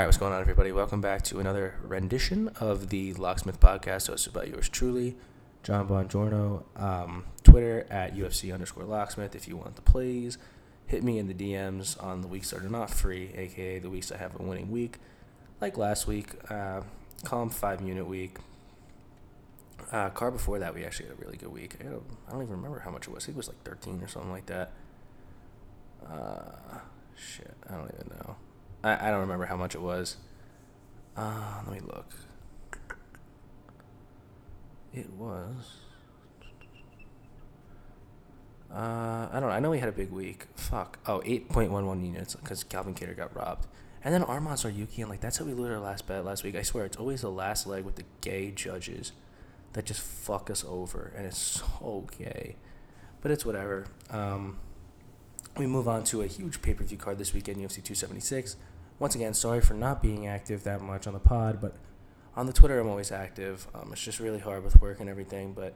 All right, what's going on, everybody? Welcome back to another rendition of the Locksmith Podcast, hosted by yours truly, John Bongiorno. Um, Twitter at UFC underscore Locksmith. If you want the plays, hit me in the DMs on the weeks that are not free, aka the weeks I have a winning week, like last week. Uh, calm five unit week. Uh, car before that, we actually had a really good week. I don't, I don't even remember how much it was. I think it was like 13 or something like that. Uh, shit, I don't even know. I, I don't remember how much it was. Uh, let me look. It was. Uh, I don't know. I know we had a big week. Fuck. Oh, 8.11 units because Calvin Kattar got robbed. And then Arman Tsarukyan, and like that's how we lose our last bet last week. I swear, it's always the last leg with the gay judges that just fuck us over, and it's so gay. But it's whatever. Um, we move on to a huge pay per view card this weekend, UFC 276. Once again, sorry for not being active that much on the pod, but on the Twitter, I'm always active. Um, it's just really hard with work and everything, but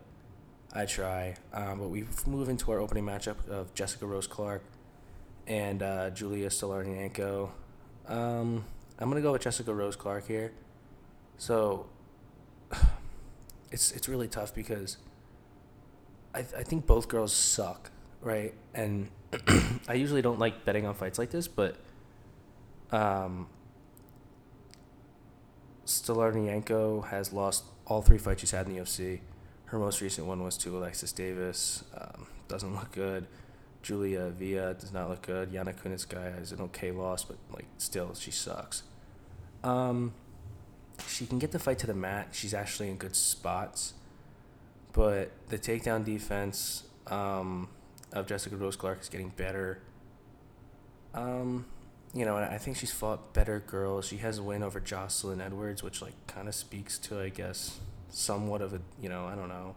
I try. Um, but we move into our opening matchup of Jessica Rose Clark and uh, Julia Stoliarenko. Um, I'm gonna go with Jessica Rose Clark here. So it's it's really tough because I I think both girls suck, right? And I usually don't like betting on fights like this, but um, Stoliarenko has lost all three fights she's had in the UFC. Her most recent one was to Alexis Davis. Um, doesn't look good. Julia Avila does not look good. Yana Kunitskaya has an okay loss, but like still she sucks. Um, she can get the fight to the mat. She's actually in good spots, but the takedown defense um, of Jessica Rose Clark is getting better. Um, you know, I think she's fought better girls. She has a win over Jocelyn Edwards, which like kind of speaks to, I guess, somewhat of a, you know, I don't know.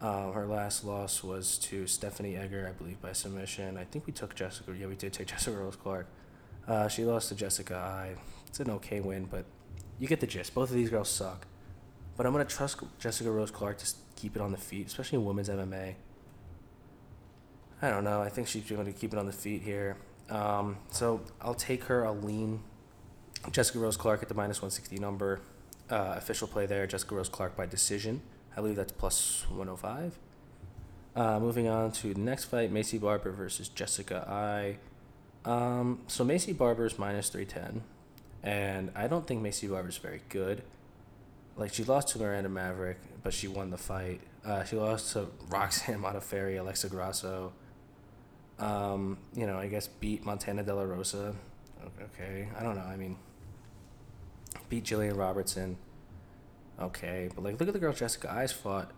Um, her last loss was to Stephanie Egger, I believe, by submission. I think we took Jessica. Yeah, we did take Jessica Rose Clark. Uh, she lost to Jessica Eye. It's an okay win, but you get the gist. Both of these girls suck. But I'm gonna trust Jessica Rose Clark to keep it on the feet, especially in women's MMA. I don't know. I think she's going to keep it on the feet here. Um, so I'll take her. I'll lean Jessica Rose Clark at the minus 160 number. Uh, official play there, Jessica Rose Clark by decision. I believe that's plus 105. Uh, moving on to the next fight, Maycee Barber versus Jessica Eye. Um, so Maycee Barber is minus 310, and I don't think Maycee Barber is very good. Like, she lost to Miranda Maverick, but she won the fight. Uh, she lost to Roxanne Modafferi, Alexa Grasso. Um, you know, I guess beat Montana De La Rosa. Okay, I don't know. I mean, beat Jillian Robertson. Okay, but like, look at the girl Jessica Eye's fought.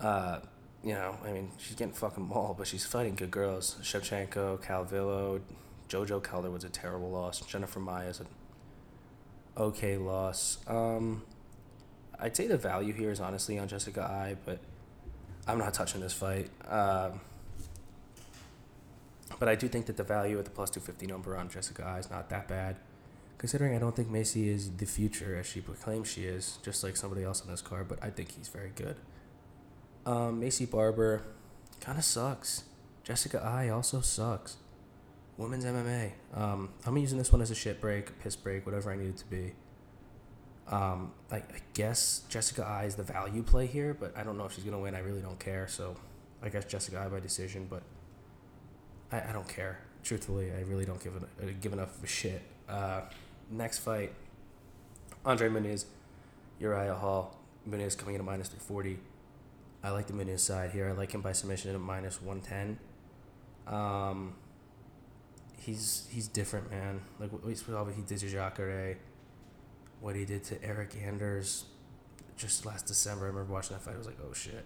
Uh, you know, I mean, she's getting fucking mauled, but she's fighting good girls. Shevchenko, Calvillo, JoJo Calder was a terrible loss. Jennifer Maia's an okay loss. Um, I'd say the value here is honestly on Jessica Eye, but I'm not touching this fight. Um, but I do think that the value at the plus 250 number on Jessica Eye is not that bad. Considering I don't think Maycee is the future as she proclaims she is, just like somebody else on this card, but I think he's very good. Um, Maycee Barber kind of sucks. Jessica Eye also sucks. Women's MMA. Um, I'm using this one as a shit break, piss break, whatever I need it to be. Um, I, I guess Jessica Eye is the value play here, but I don't know if she's gonna win. I really don't care. So I guess Jessica Eye by decision, but I, I don't care. Truthfully, I really don't give a, give enough of a shit. Uh, next fight, Andre Muniz, Uriah Hall. Muniz coming in at minus 340. I like the Muniz side here. I like him by submission at minus 110. Um, he's he's different, man. Like what he did to Jacare, what he did to Eryk Anders, just last December. I remember watching that fight. I was like, oh shit.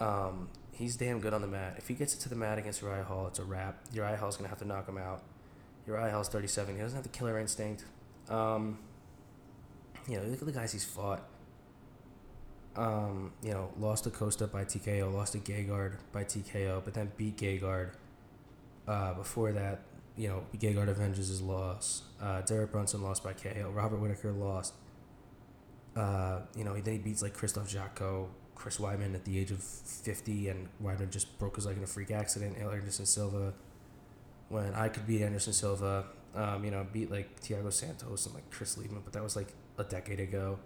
Um, he's damn good on the mat. If he gets it to the mat against Uriah Hall, it's a wrap. Uriah Hall's gonna have to knock him out. Uriah Hall's 37. He doesn't have the killer instinct. Um, you know, look at the guys he's fought. Um, you know, lost to Costa by TKO, lost to Gegard by TKO, but then beat Gegard. Uh, before that, you know, Gegard avenges his loss. Uh, Derek Brunson lost by KO. Robert Whitaker lost. Uh, you know, then he beats like Krzysztof Jotko, Chris Weidman at the age of 50, and Weidman just broke his leg in a freak accident. Anderson Silva, when I could beat Anderson Silva, Um, you know, beat like Thiago Santos and like Chris Leben, but that was like a decade ago.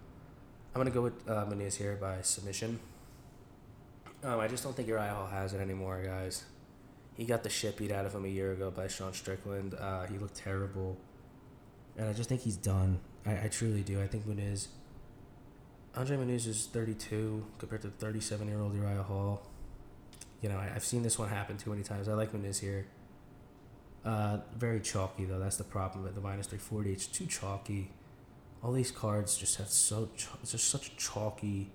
I'm gonna go with uh, Muniz here by submission. Um, I just don't think Uriah has it anymore, guys. He got the shit beat out of him a year ago by Sean Strickland. Uh, he looked terrible, and I just think he's done. I, I truly do. I think Muniz. Andre Muniz is 32 compared to 37 year old Uriah Hall. You know, I, have seen this one happen too many times. I like Muniz here. Uh, very chalky though. That's the problem with the minus 340. It's too chalky. All these cards just have so ch- it's just such chalky,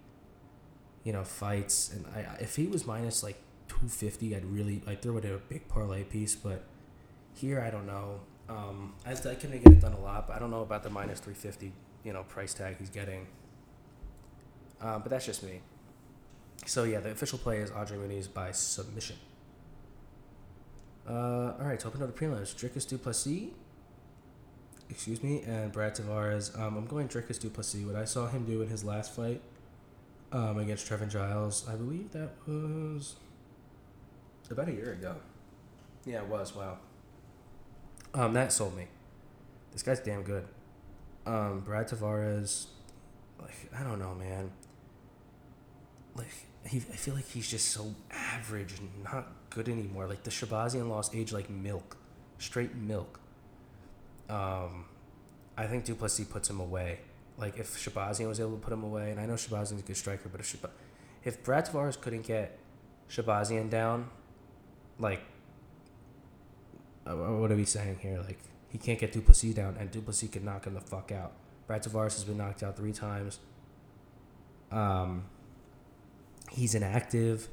you know, fights. And I if he was minus like 250, I'd really I'd throw it in a big parlay piece. But here, I don't know. Um, I, I can get it done a lot, but I don't know about the minus 350, you know, price tag he's getting. Uh, but that's just me. So yeah, the official play is Andre Muniz by submission. Uh, all right, to open up the prelims, Dricus Du Plessis, excuse me, and Brad Tavares. Um, I'm going Dricus Du Plessis. What I saw him do in his last fight um, against Trevin Giles, I believe that was about a year ago. Yeah, it was. Wow. Um, that sold me. This guy's damn good. Um, Brad Tavares, like I don't know, man. Like he, I feel like he's just so average and not good anymore. Like the Shahbazyan lost age like milk, straight milk. Um, I think Du Plessis puts him away. Like if Shahbazyan was able to put him away, and I know Shahbazyan's a good striker, but if Shab- if Brad Tavares couldn't get Shahbazyan down, like uh, what are we saying here? Like he can't get Du Plessis down, and Du Plessis could knock him the fuck out. Brad Tavares has been knocked out three times. Um, he's inactive.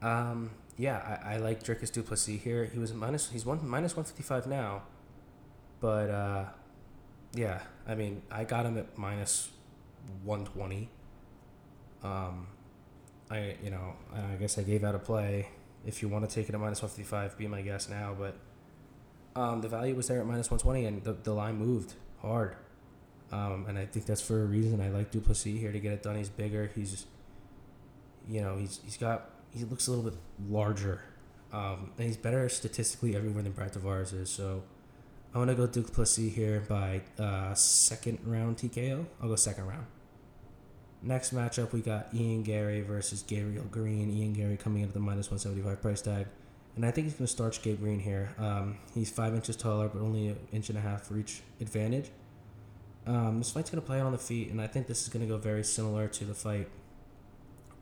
Um, yeah, I, I like Dricus Du Plessis here. He was minus. He's one minus one fifty five now, but uh, yeah, I mean, I got him at minus one twenty. Um, I you know I guess I gave out a play. If you want to take it at minus one fifty five, be my guest now. But um, the value was there at minus one twenty, and the the line moved hard. Um, and I think that's for a reason. I like Du Plessis here to get it done. He's bigger. He's you know he's he's got he looks a little bit larger, um, and he's better statistically everywhere than Brad Tavares is. So I'm gonna go Du Plessis here by uh, second round TKO. I'll go second round. Next matchup, we got Ian Garry versus Gabriel Green. Ian Garry coming in at the minus 175 price tag. And I think he's going to starch Gabe Green here. Um, he's five inches taller, but only an inch and a half reach advantage. Um, this fight's going to play on the feet, and I think this is going to go very similar to the fight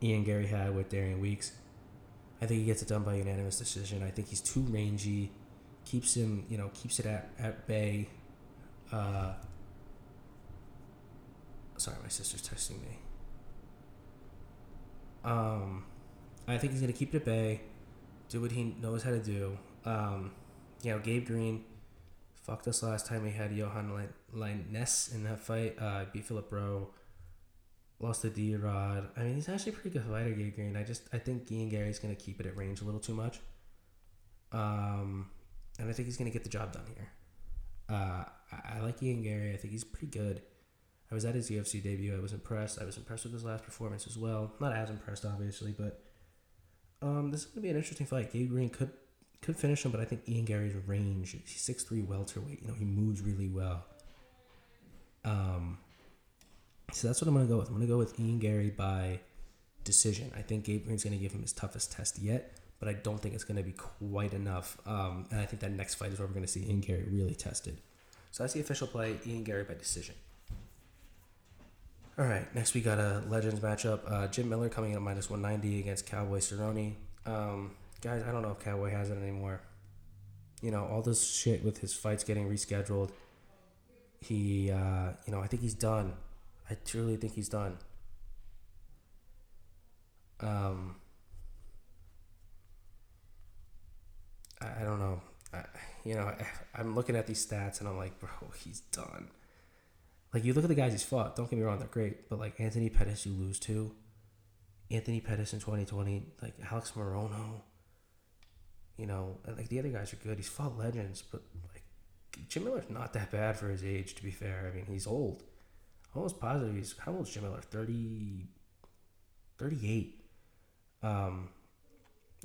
Ian Garry had with Darian Weeks. I think he gets it done by unanimous decision. I think he's too rangy, keeps him, you know, keeps it at, at bay. Uh, sorry, my sister's texting me. Um, I think he's gonna keep it at bay, do what he knows how to do. Um, you know, Gabe Green fucked us last time we had Yohan Lainesse in that fight. Uh, beat Philip Rowe lost to D Rod. I mean, he's actually a pretty good fighter, Gabe Green. I just I think Ian Garry's gonna keep it at range a little too much. Um, and I think he's gonna get the job done here. Uh, I, I like Ian Garry. I think he's pretty good. I was at his UFC debut. I was impressed. I was impressed with his last performance as well. Not as impressed, obviously, but um, this is gonna be an interesting fight. Gabe Green could could finish him, but I think Ian Garry's range. He's six three welterweight. You know, he moves really well. Um, so that's what I'm going to go with. I'm going to go with Ian Garry by decision. I think Gabe Green's going to give him his toughest test yet, but I don't think it's going to be quite enough. Um, and I think that next fight is where we're going to see Ian Garry really tested. So that's the official play, Ian Garry by decision. All right, next we got a Legends matchup. Uh, Jim Miller coming in at minus 190 against Cowboy Cerrone. Um, guys, I don't know if Cowboy has it anymore. You know, all this shit with his fights getting rescheduled. He, uh, you know, I think he's done. I truly think he's done. Um, I, I don't know. I, you know, I, I'm looking at these stats and I'm like, bro, he's done. Like you look at the guys he's fought. Don't get me wrong, they're great. But like Anthony Pettis, you lose to. Anthony Pettis in 2020, like Alex Morono. You know, like the other guys are good. He's fought legends, but like Jim Miller's not that bad for his age. To be fair, I mean he's old almost positive he's how old is Jim Miller? 30, 38. Um,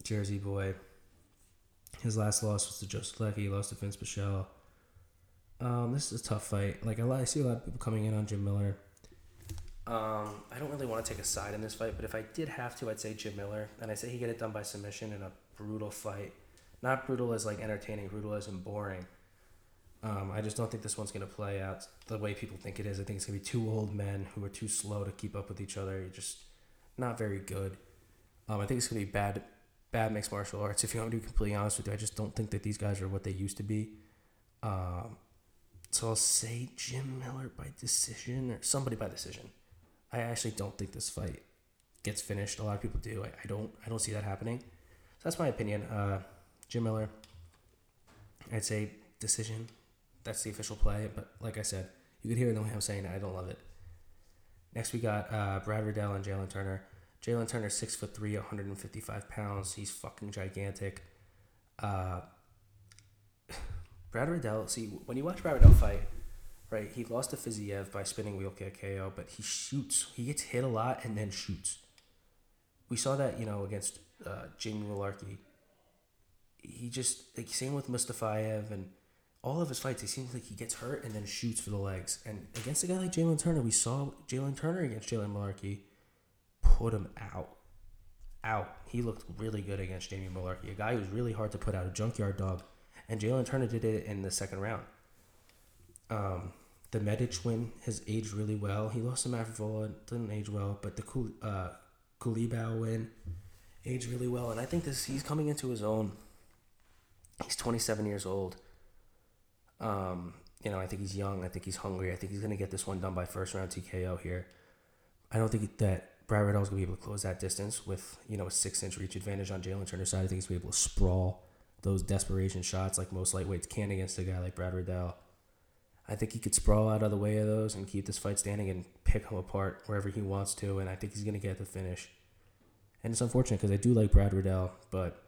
Jersey boy. His last loss was to Joe Solecki. He lost to Vince Pichel. Um, this is a tough fight. Like a lot, I see a lot of people coming in on Jim Miller. Um, I don't really want to take a side in this fight, but if I did have to, I'd say Jim Miller, and I say he get it done by submission in a brutal fight. Not brutal as like entertaining, brutal as in boring. Um, I just don't think this one's gonna play out the way people think it is. I think it's gonna be two old men who are too slow to keep up with each other. You're just not very good. Um, I think it's gonna be bad, bad mixed martial arts. If you want to be completely honest with you, I just don't think that these guys are what they used to be. Um, so I'll say Jim Miller by decision or somebody by decision. I actually don't think this fight gets finished. A lot of people do. I, I don't. I don't see that happening. So that's my opinion. Uh, Jim Miller. I'd say decision. That's the official play. But like I said, you could hear the way I'm saying it. I don't love it. Next we got uh, Brad Riddell and Jalen Turner. Jalen Turner, six foot three, 155 pounds. He's fucking gigantic. Uh, Brad Riddell. See, when you watch Brad Riddell fight, right, he lost to Fiziev by spinning wheel kick KO, but he shoots. He gets hit a lot and then shoots. We saw that, you know, against uh, Mullarkey. He just like same with Mustafayev and all of his fights. He seems like he gets hurt and then shoots for the legs. And against a guy like Jalen Turner, we saw Jalen Turner against Jalen Mullarkey put him out. Out. He looked really good against Jamie Mullarkey, a guy who's really hard to put out, a junkyard dog. And Jalen Turner did it in the second round. Um, the Medich win has aged really well. He lost to Matt Frevola, didn't age well, but the Kul- uh, Culibao win aged really well. And I think this he's coming into his own. He's 27 years old. Um, you know, I think he's young. I think he's hungry. I think he's going to get this one done by first round TKO here. I don't think that Brad Riddell is going to be able to close that distance with, you know, a six inch reach advantage on Jalen Turner's side. I think he's going to be able to sprawl those desperation shots like most lightweights can against a guy like Brad Riddell. I think he could sprawl out of the way of those and keep this fight standing and pick him apart wherever he wants to. And I think he's going to get the finish. And it's unfortunate because I do like Brad Riddell, but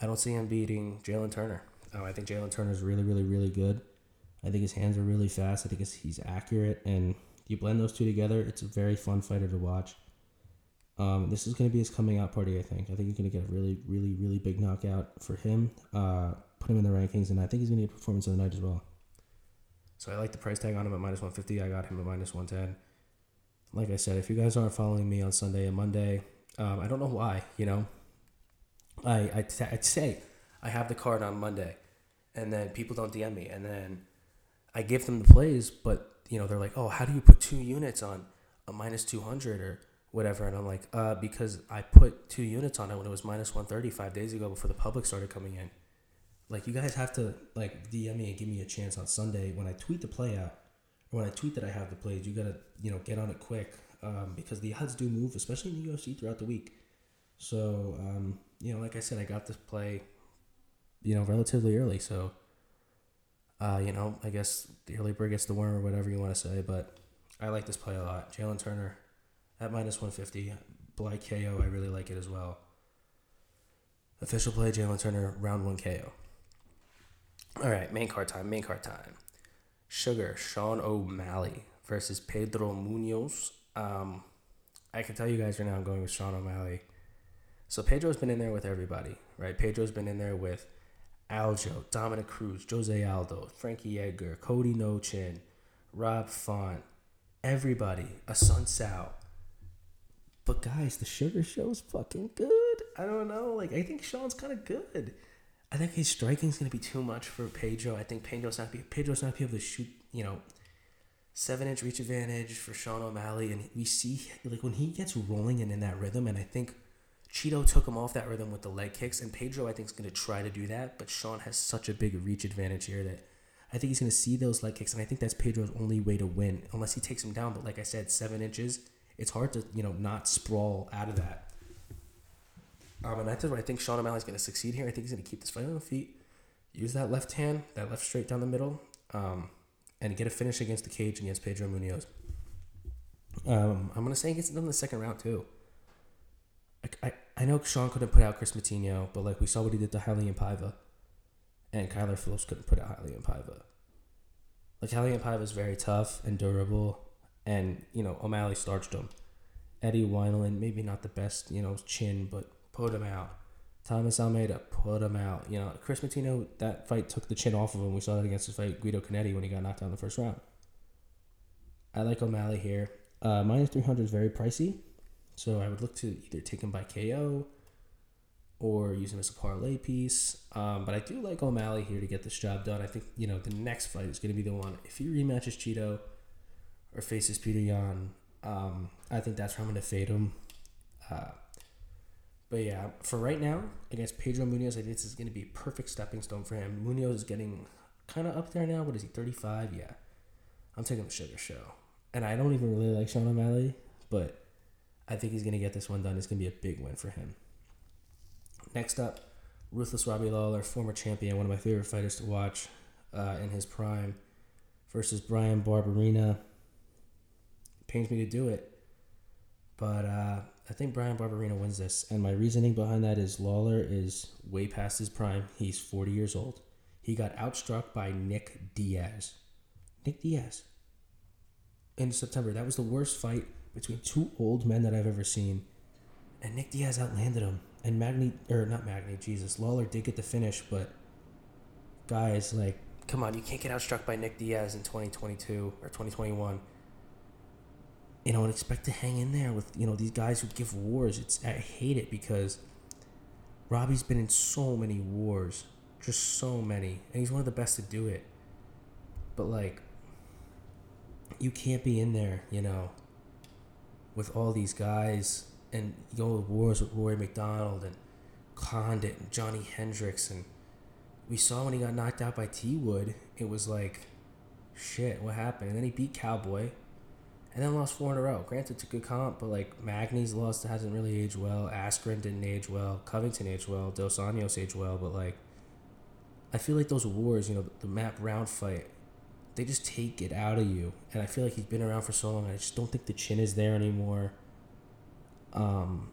I don't see him beating Jalen Turner. Oh, I think Jalen Turner is really, really, really good. I think his hands are really fast. I think he's accurate, and you blend those two together, it's a very fun fighter to watch. Um, this is going to be his coming out party. I think. I think he's going to get a really, really, really big knockout for him. Uh, put him in the rankings, and I think he's going to get a performance of the night as well. So I like the price tag on him at minus one fifty. I got him at minus one ten. Like I said, if you guys aren't following me on Sunday and Monday, um, I don't know why. You know, I I t- I'd say I have the card on Monday, and then people don't DM me, and then I give them the plays, but you know they're like, oh, how do you put two units on a minus two hundred or whatever? And I'm like, uh, because I put two units on it when it was minus one thirty five days ago before the public started coming in. Like you guys have to like DM me and give me a chance on Sunday when I tweet the play out, or when I tweet that I have the plays. You gotta you know get on it quick um, because the odds do move, especially in the UFC throughout the week. So um, you know, like I said, I got this play, you know, relatively early, so uh, you know, I guess the early bird gets the worm or whatever you want to say, but I like this play a lot. Jalen Turner at minus 150. Bly KO, I really like it as well. Official play Jalen Turner, round one KO. All right, main card time, main card time. Sugar, Sean O'Malley versus Pedro Munhoz. Um, I can tell you guys right now I'm going with Sean O'Malley. So Pedro's been in there with everybody, right? Pedro's been in there with Aljo, Dominick Cruz, Jose Aldo, Frankie Edgar, Cody No-Chin, Rob Font, everybody, a Sun Sao. But guys, the Sugar Show's fucking good. I don't know. Like, I think Sean's kind of good. I think his striking's gonna be too much for Pedro. I think Pedro's not be Pedro's not be able to shoot. You know, seven inch reach advantage for Sean O'Malley, and we see like when he gets rolling and in that rhythm, and I think Chito took him off that rhythm with the leg kicks, and Pedro I think is going to try to do that, but Sean has such a big reach advantage here that I think he's going to see those leg kicks, and I think that's Pedro's only way to win, unless he takes him down. But like I said, seven inches, it's hard to you know not sprawl out of that. Um, and that's where I think Sean O'Malley's going to succeed here. I think he's going to keep this fight on the feet, use that left hand, that left straight down the middle, um, and get a finish against the cage against Pedro Munhoz. Um, I'm going to say he gets it done in the second round too. I, I know Sean couldn't put out Chris Moutinho, but like we saw what he did to Raulian Paiva, and Kyler Phillips couldn't put out Raulian Paiva. Like Raulian Paiva is very tough and durable, and you know O'Malley starched him. Eddie Wineland, maybe not the best, you know, chin, but put him out. Thomas Almeida put him out. You know, Chris Moutinho, that fight took the chin off of him. We saw that against his fight Guido Canetti when he got knocked out in the first round. I like O'Malley here. Uh, minus 300 is very pricey, so I would look to either take him by KO or use him as a parlay piece. Um, but I do like O'Malley here to get this job done. I think, you know, the next fight is going to be the one. If he rematches Chito or faces Petr Yan, um, I think that's where I'm going to fade him. Uh, but yeah, for right now, against Pedro Munhoz, I think this is going to be a perfect stepping stone for him. Munhoz is getting kind of up there now. What is he, 35? Yeah. I'm taking the Sugar Show. And I don't even really like Sean O'Malley, but I think he's going to get this one done. It's going to be a big win for him. Next up, Ruthless Robbie Lawler, former champion, one of my favorite fighters to watch uh, in his prime, versus Bryan Barberena. Pains me to do it, but uh, I think Bryan Barberena wins this. And my reasoning behind that is Lawler is way past his prime. He's 40 years old. He got outstruck by Nick Diaz. Nick Diaz. In September. That was the worst fight between two old men that I've ever seen. And Nick Diaz outlanded him and Magny or not Magny, Jesus, Lawler did get the finish, but guys, like, come on, you can't get outstruck by Nick Diaz in 2022 or 2021. You know, and expect to hang in there with you know these guys who give wars. It's I hate it because Robbie's been in so many wars, just so many, and he's one of the best to do it. But like, you can't be in there, you know, with all these guys and go to wars with Rory MacDonald and Condit and Johnny Hendricks and we saw when he got knocked out by T Wood, it was like, shit, what happened? And then he beat Cowboy, and then lost four in a row. Granted, it's a good comp, but like Magny's lost hasn't really aged well. Askren didn't age well. Covington aged well. Dos Anjos aged well, but like, I feel like those wars, you know, the Matt Brown fight, they just take it out of you. And I feel like he's been around for so long. I just don't think the chin is there anymore. Um,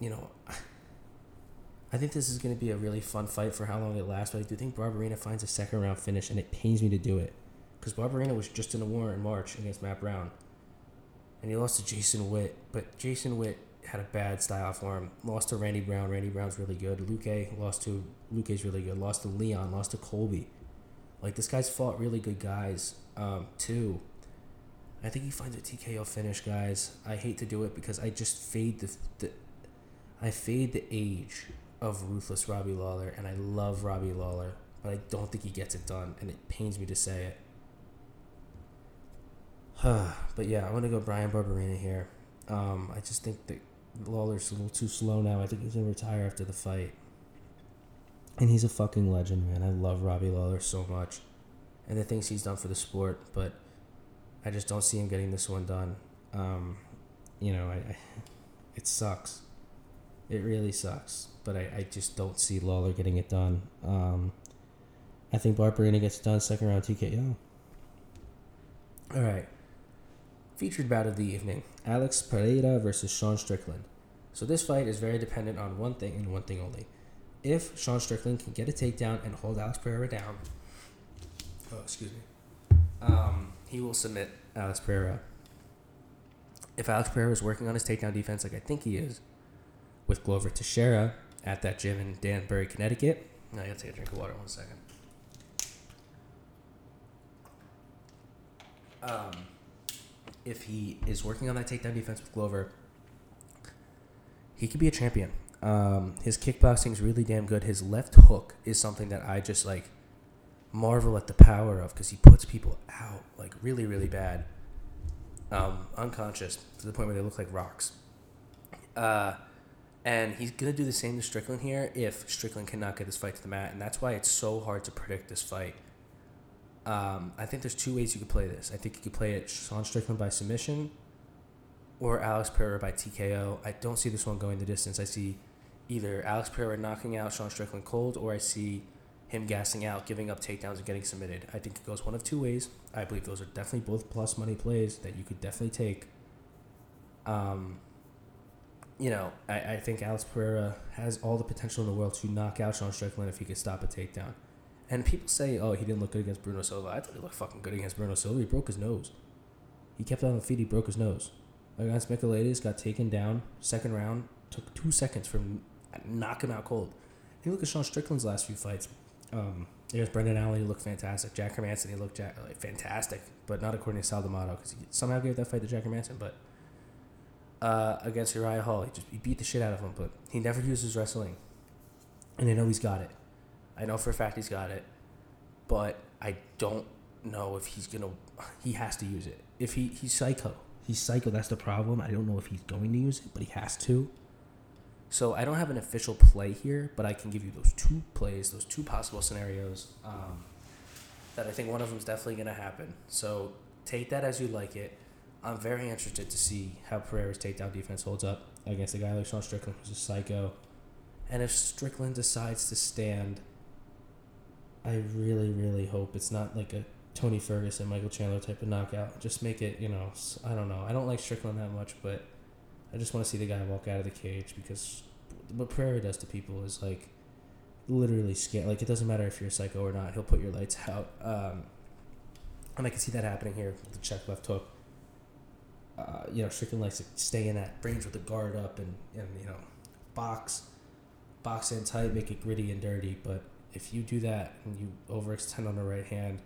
you know, I think this is going to be a really fun fight for how long it lasts. But I do think Barberena finds a second round finish, and it pains me to do it because Barberena was just in a war in March against Matt Brown, and he lost to Jason Witt. But Jason Witt had a bad style for him. Lost to Randy Brown. Randy Brown's really good. Luque lost to Luque's really good. Lost to Leon. Lost to Colby. Like this guy's fought really good guys um, too. I think he finds a TKO finish, guys. I hate to do it because I just fade the, the I fade the age of ruthless Robbie Lawler, and I love Robbie Lawler, but I don't think he gets it done, and it pains me to say it. but yeah, I want to go Bryan Barberena here. Um, I just think that Lawler's a little too slow now. I think he's gonna retire after the fight. And he's a fucking legend, man. I love Robbie Lawler so much, and the things he's done for the sport, but I just don't see him getting this one done. Um, you know, I, I, it sucks. It really sucks. But I, I just don't see Lawler getting it done. Um, I think Barberena gets done second round TKO. All right. Featured bout of the evening Alex Pereira versus Sean Strickland. So this fight is very dependent on one thing and one thing only. If Sean Strickland can get a takedown and hold Alex Pereira down, oh, excuse me, um, he will submit Alex Pereira. If Alex Pereira is working on his takedown defense like I think he is, with Glover Teixeira at that gym in Danbury, Connecticut. I gotta take a drink of water one second. Um, if he is working on that takedown defense with Glover, he could be a champion. Um, his kickboxing is really damn good. His left hook is something that I just like marvel at the power of because he puts people out like really, really bad, um, unconscious to the point where they look like rocks. Uh, and he's gonna do the same to Strickland here if Strickland cannot get this fight to the mat, and that's why it's so hard to predict this fight. Um, I think there's two ways you could play this. I think you could play it Sean Strickland by submission, or Alex Pereira by TKO. I don't see this one going the distance. I see either Alex Pereira knocking out Sean Strickland cold, or I see him gassing out, giving up takedowns, and getting submitted. I think it goes one of two ways. I believe those are definitely both plus money plays that you could definitely take. Um, you know, I, I think Alex Pereira has all the potential in the world to knock out Sean Strickland if he could stop a takedown. And people say, oh, he didn't look good against Bruno Silva. I thought he looked fucking good against Bruno Silva. He broke his nose. He kept on the feet. He broke his nose. Against Michailidis, got taken down. Second round, took two seconds from knock him out cold. If You look at Sean Strickland's last few fights. Um, there's Brendan Allen, he looked fantastic. Jack Hermansson, he looked like, fantastic, but not according to Sal D'Amato because he somehow gave that fight to Jack Hermansson. But uh, against Uriah Hall, he just he beat the shit out of him, but he never uses wrestling, and I know he's got it. I know for a fact he's got it, but I don't know if he's gonna. He has to use it. If he he's psycho, he's psycho. That's the problem. I don't know if he's going to use it, but he has to. So I don't have an official play here, but I can give you those two plays, those two possible scenarios. Um, that I think one of them is definitely going to happen. So take that as you like it. I'm very interested to see how Pereira's takedown defense holds up against a guy like Sean Strickland, who's a psycho. And if Strickland decides to stand, I really, really hope it's not like a Tony Ferguson, Michael Chandler type of knockout. Just make it, you know, I don't know. I don't like Strickland that much, but I just want to see the guy walk out of the cage because what Pereira does to people is like literally scare. Like it doesn't matter if you're a psycho or not. He'll put your lights out. Um, and I can see that happening here with the check left hook. Uh, you know, Strickland likes to stay in that range with the guard up and, and you know, box, box in tight, make it gritty and dirty. But if you do that and you overextend on the right hand,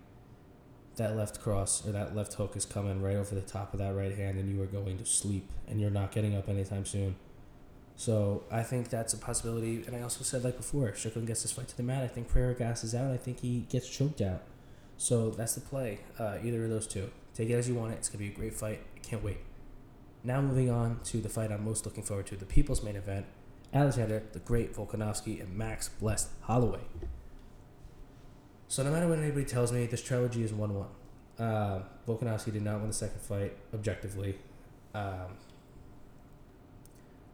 that left cross or that left hook is coming right over the top of that right hand, and you are going to sleep, and you're not getting up anytime soon. So I think that's a possibility. And I also said like before, Strickland gets this fight to the mat. I think Pereira gasses out. I think he gets choked out. So that's the play. Uh, either of those two. Take it as you want it. It's gonna be a great fight. I can't wait. Now moving on to the fight I'm most looking forward to, the people's main event. Alexander, the Great Volkanovski, and Max Blessed Holloway. So no matter what anybody tells me, this trilogy is one one. Uh, Volkanovski did not win the second fight objectively. Um,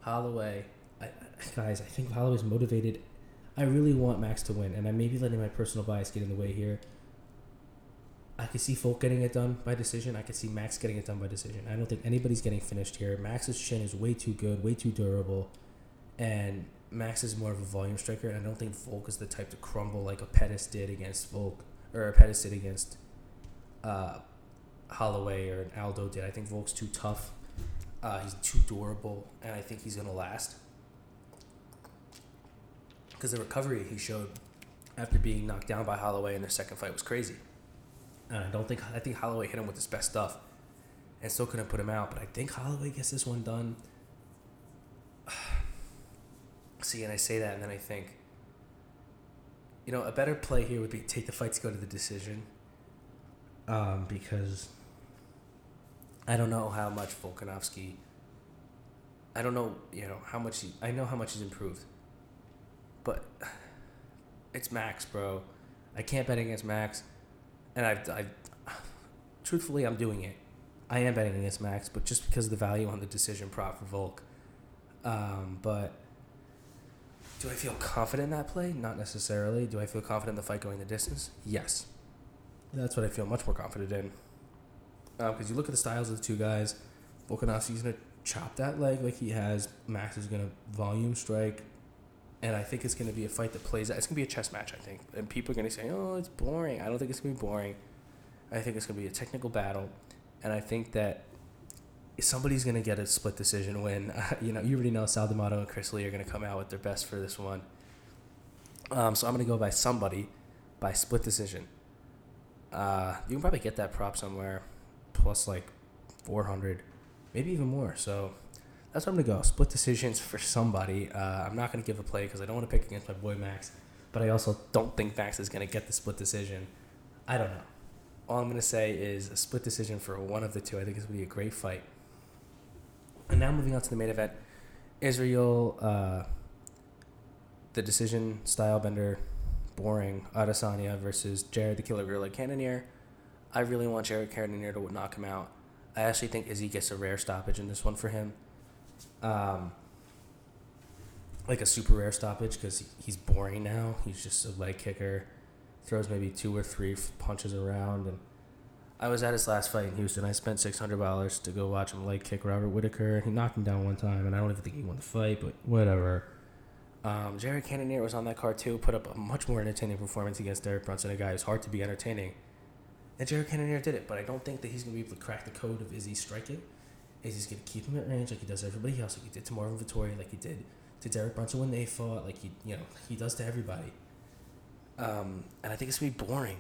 Holloway, I, guys, I think Holloway's motivated. I really want Max to win, and I may be letting my personal bias get in the way here. I could see Volk getting it done by decision. I could see Max getting it done by decision. I don't think anybody's getting finished here. Max's chin is way too good, way too durable, and Max is more of a volume striker. And I don't think Volk is the type to crumble like a Pettis did against Volk, or a Pettis did against uh, Holloway or an Aldo did. I think Volk's too tough uh, he's too durable, and I think he's gonna last. Because the recovery he showed after being knocked down by Holloway in their second fight was crazy. And I don't think I think Holloway hit him with his best stuff, and still couldn't put him out. But I think Holloway gets this one done. See, and I say that, and then I think, you know, a better play here would be take the fight to go to the decision. Um, because I don't know how much Volkanovski. I don't know, you know, how much he. I know how much he's improved, but it's Max, bro. I can't bet against Max, and I've, I've truthfully, I'm doing it. I am betting against Max, but just because of the value on the decision prop for Volk. Um, but do I feel confident in that play? Not necessarily. Do I feel confident in the fight going the distance? Yes. That's what I feel much more confident in because uh, you look at the styles of the two guys. Volkanovski's gonna chop that leg like he has. Max is gonna volume strike, and I think it's gonna be a fight that plays. Out. It's gonna be a chess match, I think. And people are gonna say, "Oh, it's boring." I don't think it's gonna be boring. I think it's gonna be a technical battle, and I think that somebody's gonna get a split decision win. You know, you already know Sal D'Amato and Chris Lee are gonna come out with their best for this one. Um, so I'm gonna go by somebody by split decision. Uh, you can probably get that prop somewhere plus like 400, maybe even more. So that's where I'm gonna go. Split decisions for somebody. Uh, I'm not gonna give a play because I don't want to pick against my boy Max, but I also don't think Max is gonna get the split decision. I don't know. All I'm gonna say is a split decision for one of the two. I think it's gonna be a great fight. And now moving on to the main event, Israel, uh, the decision style bender, boring Adesanya versus Jared the Killer Gorilla Cannonier. I really want Jared Cannonier to knock him out. I actually think Izzy gets a rare stoppage in this one for him. Um, like a super rare stoppage because he's boring now. He's just a leg kicker, throws maybe two or three punches around. And I was at his last fight in Houston. I spent six hundred dollars to go watch him leg kick Robert Whitaker. He knocked him down one time, and I don't even think he won the fight, but whatever. Um, Jared Cannonier was on that card too. Put up a much more entertaining performance against Derek Brunson, a guy who's hard to be entertaining. And Jared Cannonier did it, but I don't think that he's to be able to crack the code of Izzy striking. is going to keep him at range like he does everybody else, like he did to Marvin Vettori, like he did to Derek Brunson when they fought, like he you know he does to everybody. Um, and I think it's gonna be boring.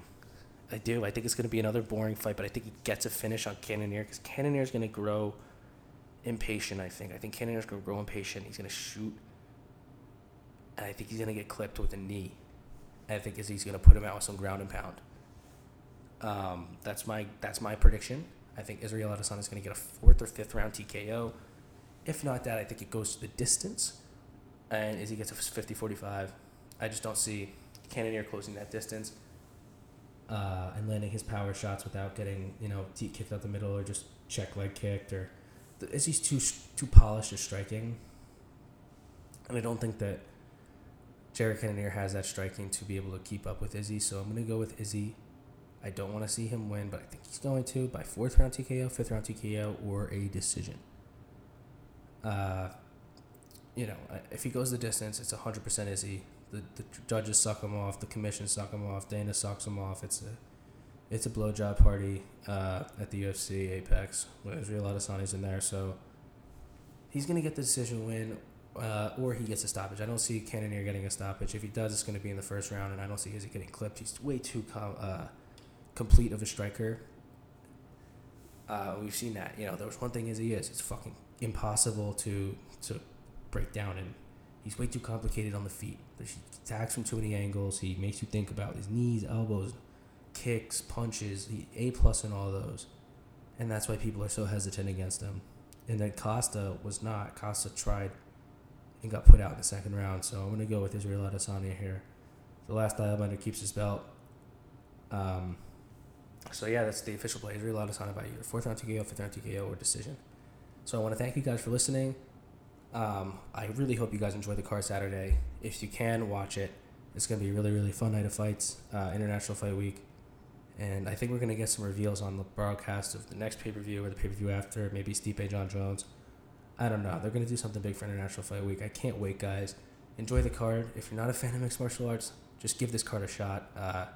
I do. I think it's gonna be another boring fight, but I think he gets a finish on Cannonier because Cannonier is gonna grow impatient. I think. I think Cannonier's gonna grow impatient. He's gonna shoot, and I think he's gonna get clipped with a knee. And I think he's gonna put him out with some ground and pound. Um, that's my that's my prediction. I think Israel Adesanya is going to get a fourth or fifth round TKO. If not that, I think it goes to the distance. And Izzy gets a 50 45. I just don't see Cannonier closing that distance. Uh, and landing his power shots without getting, you know, deep kicked out the middle or just check leg kicked or Izzy's too too polished at striking. And I don't think that Jared Cannonier has that striking to be able to keep up with Izzy. So I'm to go with Izzy. I don't want to see him win, but I think he's going to by fourth round TKO, fifth round TKO, or a decision. Uh, you know, if he goes the distance, it's 100% Izzy. The, the judges suck him off. The commission suck him off. Dana sucks him off. It's a it's a blowjob party uh, at the UFC Apex. There's a lot of Adesanya's in there, so he's gonna get the decision win, uh, or he gets a stoppage. I don't see Cannonier getting a stoppage. If he does, it's gonna be in the first round, and I don't see Izzy getting clipped. He's way too com- uh, complete of a striker. Uh, we've seen that. You know, there was one thing Izzy is. It's fucking impossible to to break down, and he's way too complicated on the feet. He attacks from too many angles. He makes you think about his knees, elbows, kicks, punches. He a plus in all those, and that's why people are so hesitant against him. And then Costa was not. Costa tried and got put out in the second round. So I'm gonna go with Israel Adesanya here. The last Stylebender keeps his belt. Um, so yeah, that's the official play. Israel Adesanya by either fourth round TKO, fifth round TKO, or decision. So I want to thank you guys for listening. Um, I really hope you guys enjoy the card Saturday. If you can watch it, it's gonna be a really really fun night of fights. Uh, International Fight Week, and I think we're gonna get some reveals on the broadcast of the next pay per view or the pay per view after. Maybe Stipe Jon Jones. I don't know. They're gonna do something big for International Fight Week. I can't wait, guys. Enjoy the card. If you're not a fan of mixed martial arts, just give this card a shot. Uh,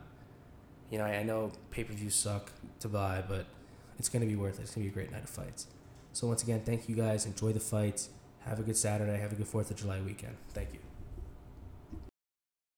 you know, I, I know pay per views suck to buy, but it's gonna be worth it. It's gonna be a great night of fights. So once again, thank you guys. Enjoy the fights. Have a good Saturday. Have a good Fourth of July weekend. Thank you.